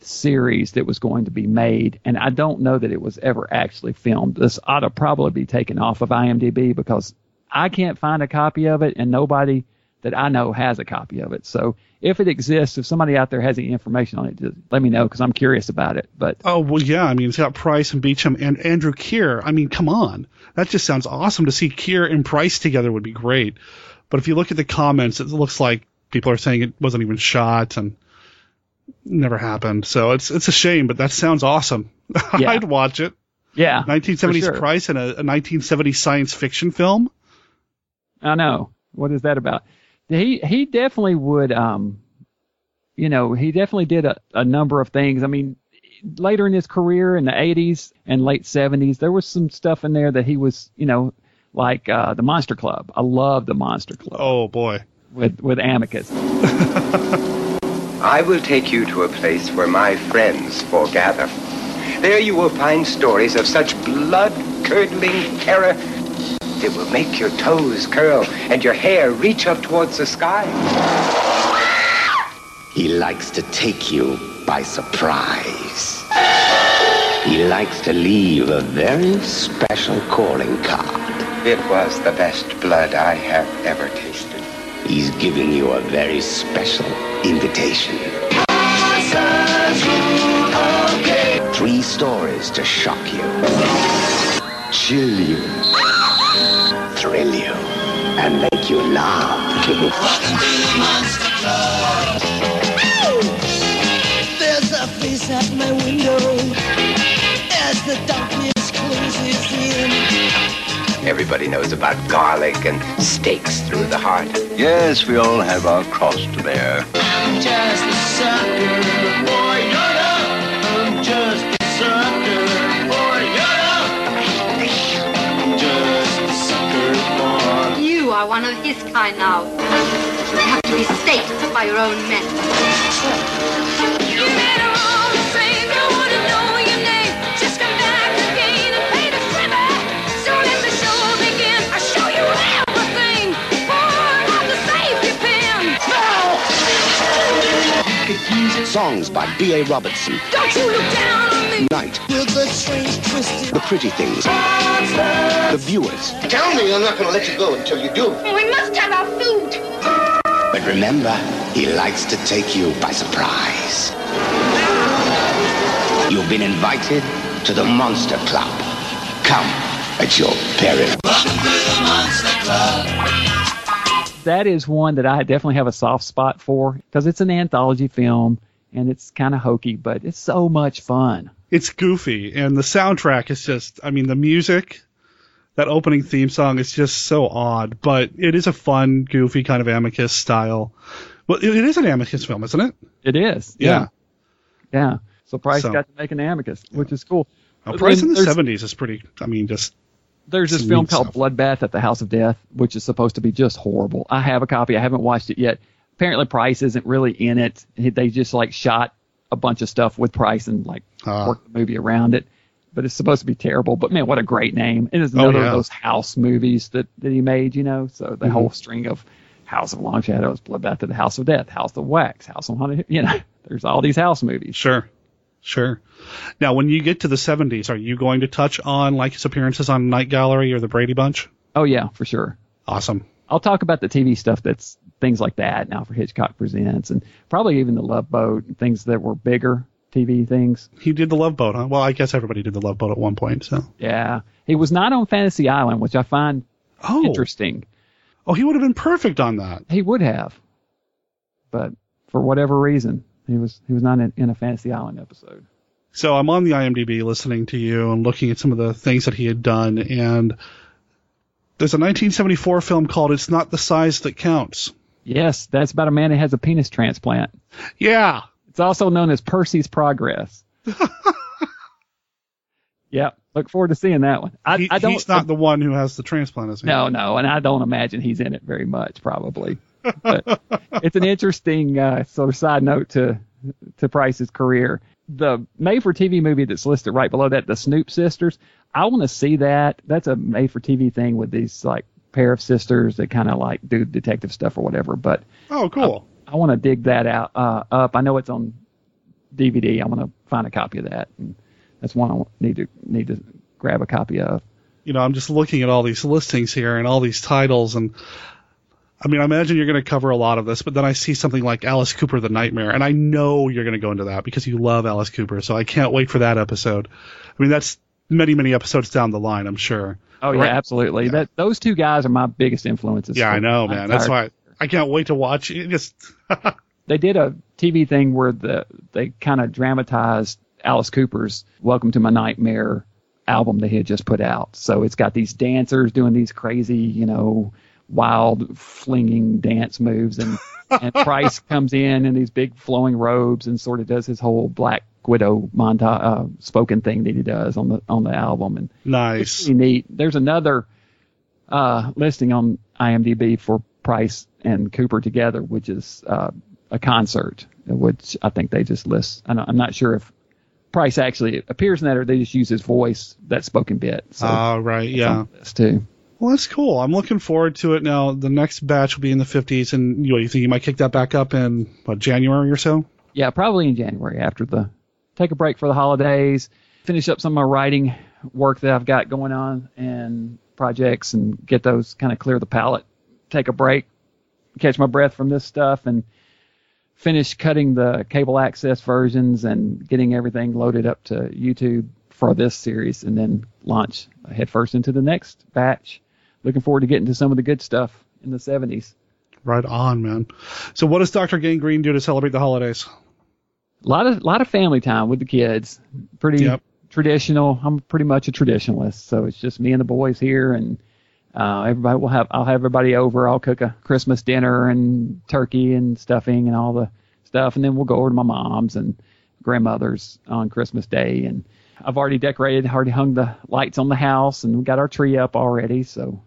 series that was going to be made, and I don't know that it was ever actually filmed. This ought to probably be taken off of IMDb because I can't find a copy of it, and nobody that I know has a copy of it. So if it exists, if somebody out there has any information on it, just let me know because I'm curious about it. But oh well, yeah, I mean it's got Price and Beacham and Andrew Keir. I mean, come on, that just sounds awesome. To see Keir and Price together would be great. But if you look at the comments, it looks like people are saying it wasn't even shot and never happened. So it's it's a shame, but that sounds awesome. Yeah. I'd watch it. Yeah, 1970s sure. Price and a, a 1970s science fiction film. I know. What is that about? He he definitely would. Um, you know, he definitely did a, a number of things. I mean, later in his career in the 80s and late 70s, there was some stuff in there that he was, you know, like uh, the Monster Club. I love the Monster Club. Oh boy, with with Amicus. I will take you to a place where my friends foregather. There you will find stories of such blood-curdling terror that will make your toes curl and your hair reach up towards the sky. He likes to take you by surprise. He likes to leave a very special calling card. It was the best blood I have ever tasted. He's giving you a very special invitation. Three stories to shock you, chill you, thrill you, and make you laugh. There's a face at my window as the darkness closes in. Everybody knows about garlic and stakes through the heart. Yes, we all have our cross to bear. I'm just a sucker for your love. I'm just a sucker for your love. I'm just a sucker for. You are one of his kind now. You have to be staked by your own men. Songs by B.A. Robertson. Don't you look down on me. Night. With the strange twisted. The Pretty Things. The Viewers. Tell me I'm not going to let you go until you do. We must have our food. But remember, he likes to take you by surprise. You've been invited to the Monster Club. Come at your peril. that is one that I definitely have a soft spot for because it's an anthology film and it's kind of hokey, but it's so much fun. It's goofy, and the soundtrack is just, I mean, the music, That opening theme song is just so odd, but it is a fun, goofy kind of Amicus style. Well, it it is an Amicus film, isn't it? It is. Yeah. Yeah. So Price So- got to make an amicus, which is cool. Now, Price in the '70s is pretty. I mean, just There's this film called stuff. Bloodbath at the House of Death, which is supposed to be just horrible. I have a copy. I haven't watched it yet. Apparently, Price isn't really in it. They just like shot a bunch of stuff with Price and like Ah. worked the movie around it. But it's supposed to be terrible. But man, what a great name! It is Oh, another yeah. of those house movies that, that he made. You know, so the Mhm. whole string of House of Long Shadows, Bloodbath to the House of Death, House of Wax, House of Haunted. You know, there's all these house movies. Sure. Sure. Now, when you get to the 70s, are you going to touch on like his appearances on Night Gallery or the Brady Bunch? Oh yeah, for sure. Awesome. I'll talk about the TV stuff that's things like that now for Hitchcock Presents and probably even the Love Boat and things that were bigger TV things. He did the Love Boat, huh? Well, I guess everybody did the Love Boat at one point. So. Yeah. He was not on Fantasy Island, which I find Oh. interesting. Oh, he would have been perfect on that. He would have. But for whatever reason, he was he was not in, in a Fantasy Island episode. So I'm on the IMDb listening to you and looking at some of the things that he had done, and there's a 1974 film called "It's Not the Size That Counts." Yes, that's about a man that has a penis transplant. Yeah. It's also known as Percy's Progress. yep. Look forward to seeing that one. I, He- I don't he's not the one who has the transplant, is he? No, no, and I don't imagine he's in it very much, probably. But it's an interesting uh, sort of side note to to Price's career. The made-for-TV movie that's listed right below that, the Snoop Sisters. I want to see that. That's a made-for-TV thing with these like pair of sisters that kind of like do detective stuff or whatever. But Oh, cool. I want to dig that out uh, up. I know it's on DVD. I want to find a copy of that, and that's one I need to need to grab a copy of. you know, I'm just looking at all these listings here and all these titles, and I mean, I imagine you're going to cover a lot of this, but then I see something like Alice Cooper, The Nightmare, and I know you're going to go into that because you love Alice Cooper, so I can't wait for that episode. I mean, that's many, many episodes down the line, I'm sure. Oh yeah, Right? absolutely. That those two guys are my biggest influences. Yeah, I know, man. That's why I can't wait to watch it. Just they did a TV thing where the they kind of dramatized Alice Cooper's "Welcome to My Nightmare" album that he had just put out. So it's got these dancers doing these crazy, you know, wild flinging dance moves, and and Price comes in in these big flowing robes and sort of does his whole Black Widow montage uh, spoken thing that he does on the on the album, and nice. pretty neat. There's another uh, listing on IMDb for Price and Cooper together, which is uh, a concert, which I think they just list. I'm not sure if Price actually appears in that or they just use his voice, that spoken bit. So Ah, right, yeah. list too. Well, that's cool. I'm looking forward to it now. The next batch will be in the 50s, and you, know, you think you might kick that back up in what January or so? Yeah, probably in January after the take a break for the holidays, finish up some of my writing work that I've got going on and projects and get those kind of clear the palette, take a break, catch my breath from this stuff and finish cutting the cable access versions and getting everything loaded up to YouTube for this series and then launch headfirst into the next batch. Looking forward to getting to some of the good stuff in the 70s. Right on, man. So, what does Dr. Gangrene do to celebrate the holidays? A lot of lot of family time with the kids. Pretty Yep. traditional. I'm pretty much a traditionalist, so it's just me and the boys here, and uh, everybody will have. I'll have everybody over. I'll cook a Christmas dinner and turkey and stuffing and all the stuff, and then we'll go over to my mom's and grandmother's on Christmas Day, and I've already decorated, already hung the lights on the house, and we got our tree up already, so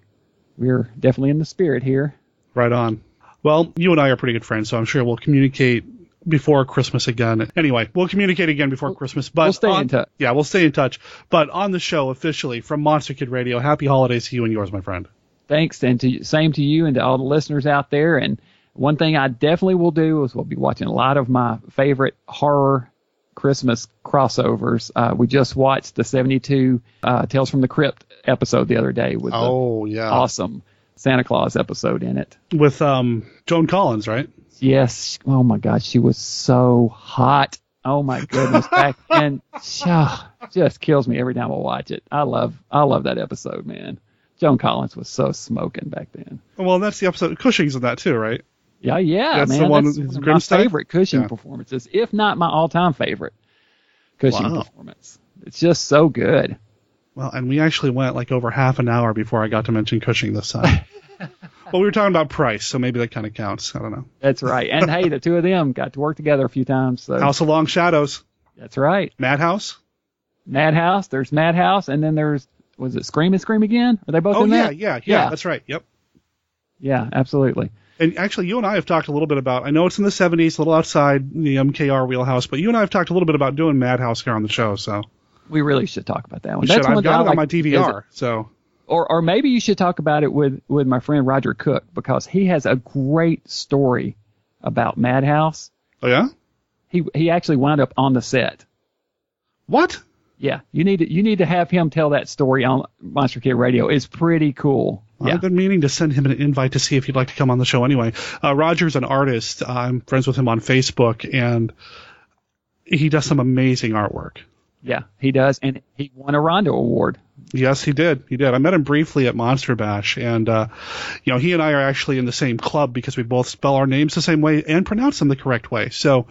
we're definitely in the spirit here. Right on. Well, you and I are pretty good friends, so I'm sure we'll communicate before Christmas again. Anyway, we'll communicate again before Christmas. But we'll stay on- in touch. Yeah, we'll stay in touch. But on the show officially from Monster Kid Radio, happy holidays to you and yours, my friend. thanks and to same to you and to all the listeners out there and one thing i definitely will do is we'll be watching a lot of my favorite horror christmas crossovers uh, we just watched the 72 uh, tales from the crypt episode the other day with Oh, yeah. awesome santa claus episode in it With um Joan Collins, right? yes oh my gosh she was so hot oh my goodness back and oh, just kills me every time i watch it i love i love that episode man joan collins was so smoking back then Well, that's the episode. Cushing's in that too, right? Yeah, yeah, That's man. the one that's one of my Grimsdyke? favorite Cushing Yeah. performances, if not my all-time favorite Cushing Wow. performance. It's just so good. Well, and we actually went like over half an hour before I got to mention Cushing this time. well, we were talking about price, so maybe that kind of counts. I don't know. That's right. And hey, the two of them got to work together a few times. So House of Long Shadows. That's right. Madhouse. Madhouse. There's Madhouse, and then there's was it Scream and Scream again? Are they both Oh in yeah, that? yeah, yeah, yeah. That's right. Yep. Yeah, absolutely. And actually, you and I have talked a little bit about. I know it's in the '70s, a little outside the MKR wheelhouse, but you and I have talked a little bit about doing Madhouse here on the show. So We really should talk about that one. That's should. I've one that I got it on my DVR. So or or maybe you should talk about it with with my friend Roger Koch because he has a great story about Madhouse. Oh yeah. He he actually wound up on the set. What? Yeah, you need to you need to have him tell that story on Monster Kid Radio. It's pretty cool. Yeah. I've been meaning to send him an invite to see if he'd like to come on the show anyway. Uh, Roger's an artist. I'm friends with him on Facebook, and he does some amazing artwork. Yeah, he does, and he won a Rondo Award. Yes, he did. He did. I met him briefly at Monster Bash, and uh, you know, he and I are actually in the same club because we both spell our names the same way and pronounce them the correct way. So,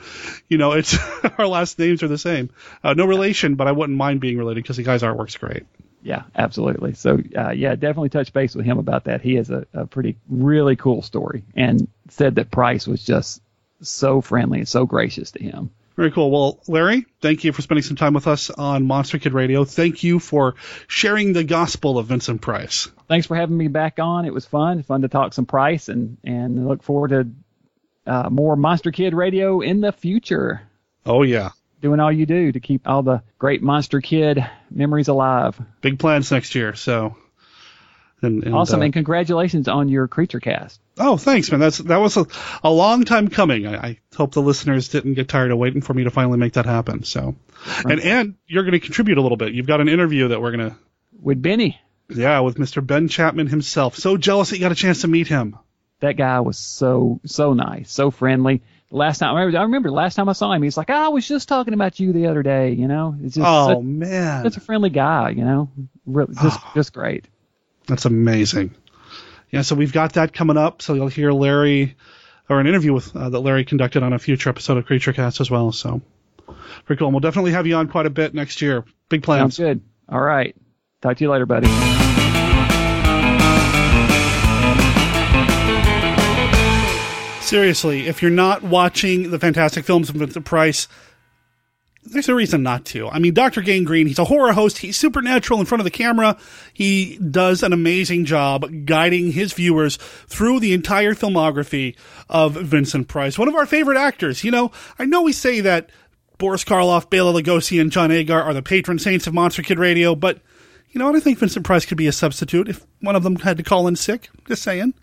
you know, it's our last names are the same. Uh, no relation, but I wouldn't mind being related because the guy's artwork's great. Yeah, absolutely. So uh, yeah, definitely touch base with him about that. He has a, a pretty really cool story, and said that Price was just so friendly and so gracious to him. Very cool. Well, Larry, thank you for spending some time with us on Monster Kid Radio. Thank you for sharing the gospel of Vincent Price. Thanks for having me back on. It was fun. Fun to talk some Price, and and look forward to uh, more Monster Kid Radio in the future. Oh yeah. Doing all you do to keep all the great Monster Kid memories alive. Big plans next year. So, and, and, awesome, uh, and congratulations on your Creature Cast. Oh, thanks, man. That's that was a, a long time coming. I, I hope the listeners didn't get tired of waiting for me to finally make that happen. So, and and you're going to contribute a little bit. You've got an interview that we're going to with Benny. Yeah, with Mr. Ben Chapman himself. So jealous that you got a chance to meet him. That guy was so so nice, so friendly. Last time I remember, I remember last time I saw him, he's like, "Ah, I was just talking about you the other day." You know, it's just Oh, such, man. such a friendly guy. You know, really, just just great. That's amazing. Yeah, so we've got that coming up. So you'll hear Larry, or an interview with uh, that Larry conducted on a future episode of Creature Cast as well. So pretty cool. And we'll definitely have you on quite a bit next year. Big plans. Sounds good. All right, talk to you later, buddy. Seriously, if you're not watching the fantastic films of Vincent Price, there's a reason not to. I mean, Dr. Gangrene, he's a horror host. He's supernatural in front of the camera. He does an amazing job guiding his viewers through the entire filmography of Vincent Price. One of our favorite actors. You know, I know we say that Boris Karloff, Bela Lugosi, and John Agar are the patron saints of Monster Kid Radio, but you know what? I think Vincent Price could be a substitute if one of them had to call in sick. Just saying.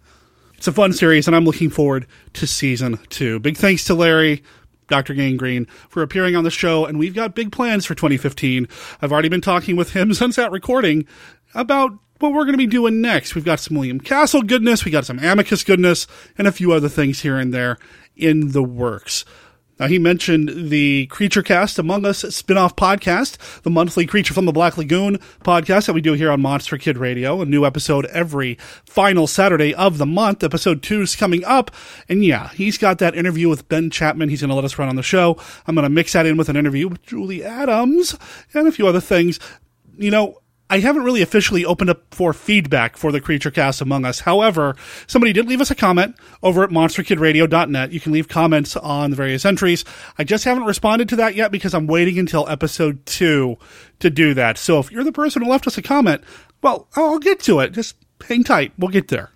It's a fun series, and I'm looking forward to season two. Big thanks to Larry, Dr. Gangrene, for appearing on the show, and we've got big plans for 2015. I've already been talking with him since that recording about what we're going to be doing next. We've got some William Castle goodness, we got some Amicus goodness, and a few other things here and there in the works. Now, he mentioned the Creature Cast Among Us spin-off podcast, the monthly Creature from the Black Lagoon podcast that we do here on Monster Kid Radio. A new episode every final Saturday of the month. Episode two is coming up. And yeah, he's got that interview with Ben Chapman. He's going to let us run on the show. I'm going to mix that in with an interview with Julie Adams and a few other things. You know, I haven't really officially opened up for feedback for the Creature Cast Among Us. However, somebody did leave us a comment over at monsterkidradio.net. You can leave comments on the various entries. I just haven't responded to that yet because I'm waiting until episode two to do that. So if you're the person who left us a comment, well, I'll get to it. Just hang tight. We'll get there.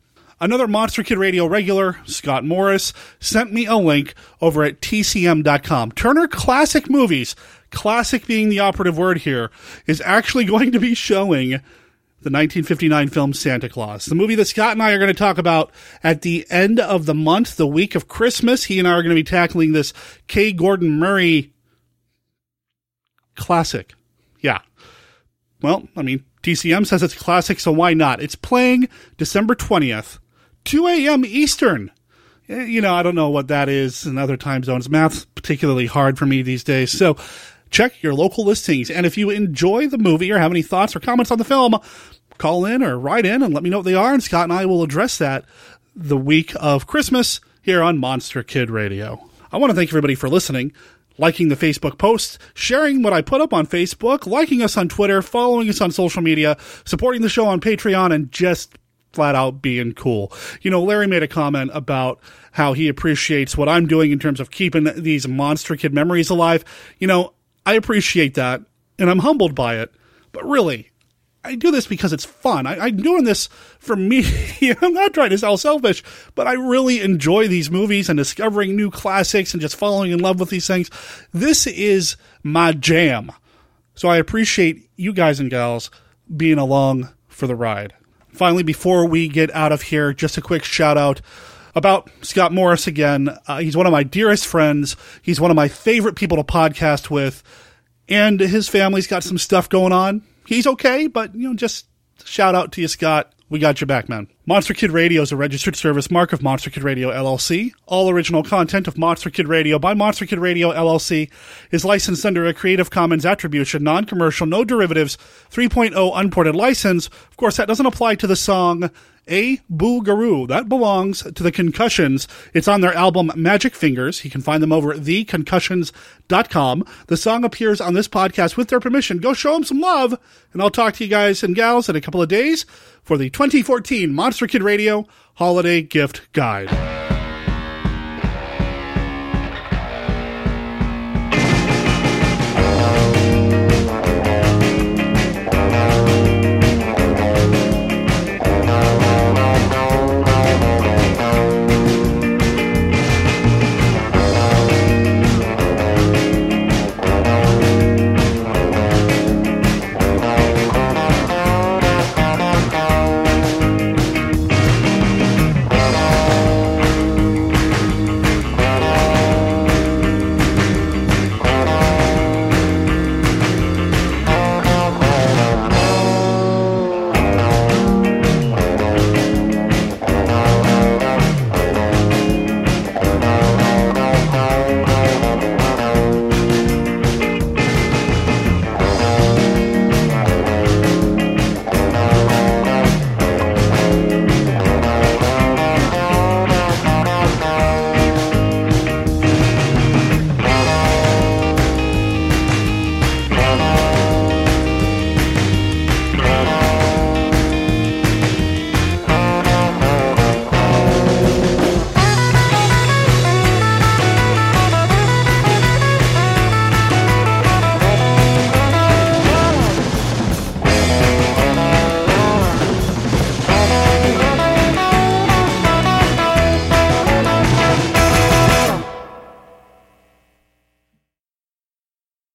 Another Monster Kid Radio regular, Scott Morris, sent me a link over at tcm.com. Turner Classic Movies, classic being the operative word here, is actually going to be showing the 1959 film Santa Claus, the movie that Scott and I are going to talk about at the end of the month, the week of Christmas. He and I are going to be tackling this K. Gordon Murray classic. Yeah. Well, I mean, TCM says it's classic, so why not? It's playing December 20th, 2 a.m. Eastern. Eh, You know, I don't know what that is in other time zones. Math's particularly hard for me these days. So check your local listings. And if you enjoy the movie or have any thoughts or comments on the film, call in or write in and let me know what they are. And Scott and I will address that the week of Christmas here on Monster Kid Radio. I want to thank everybody for listening. liking the Facebook posts, sharing what I put up on Facebook, liking us on Twitter, following us on social media, supporting the show on Patreon, and just flat out being cool. You know, Larry made a comment about how he appreciates what I'm doing in terms of keeping these monster kid memories alive. You know, I appreciate that and I'm humbled by it. But really, I do this because it's fun. I, am doing this for me. I'm not trying to sound selfish, but I really enjoy these movies and discovering new classics and just falling in love with these things. This is my jam. So I appreciate you guys and gals being along for the ride. Finally, before we get out of here, just a quick shout out about Scott Morris again. Uh, he's one of my dearest friends. He's one of my favorite people to podcast with. And his family's got some stuff going on. He's okay, but, you know, just shout out to you, Scott. We got your back, man. Monster Kid Radio is a registered service mark of Monster Kid Radio LLC. All original content of Monster Kid Radio by Monster Kid Radio LLC is licensed under a Creative Commons Attribution, non-commercial, no derivatives, 3.0 unported license. Of course, that doesn't apply to the song a Boogaroo. That belongs to the Concussions. It's on their album Magic Fingers. You can find them over at theconcussions.com. The song appears on this podcast with their permission. Go show them some love, and I'll talk to you guys and gals in a couple of days for the 2014 Monster Kid Radio Holiday Gift Guide.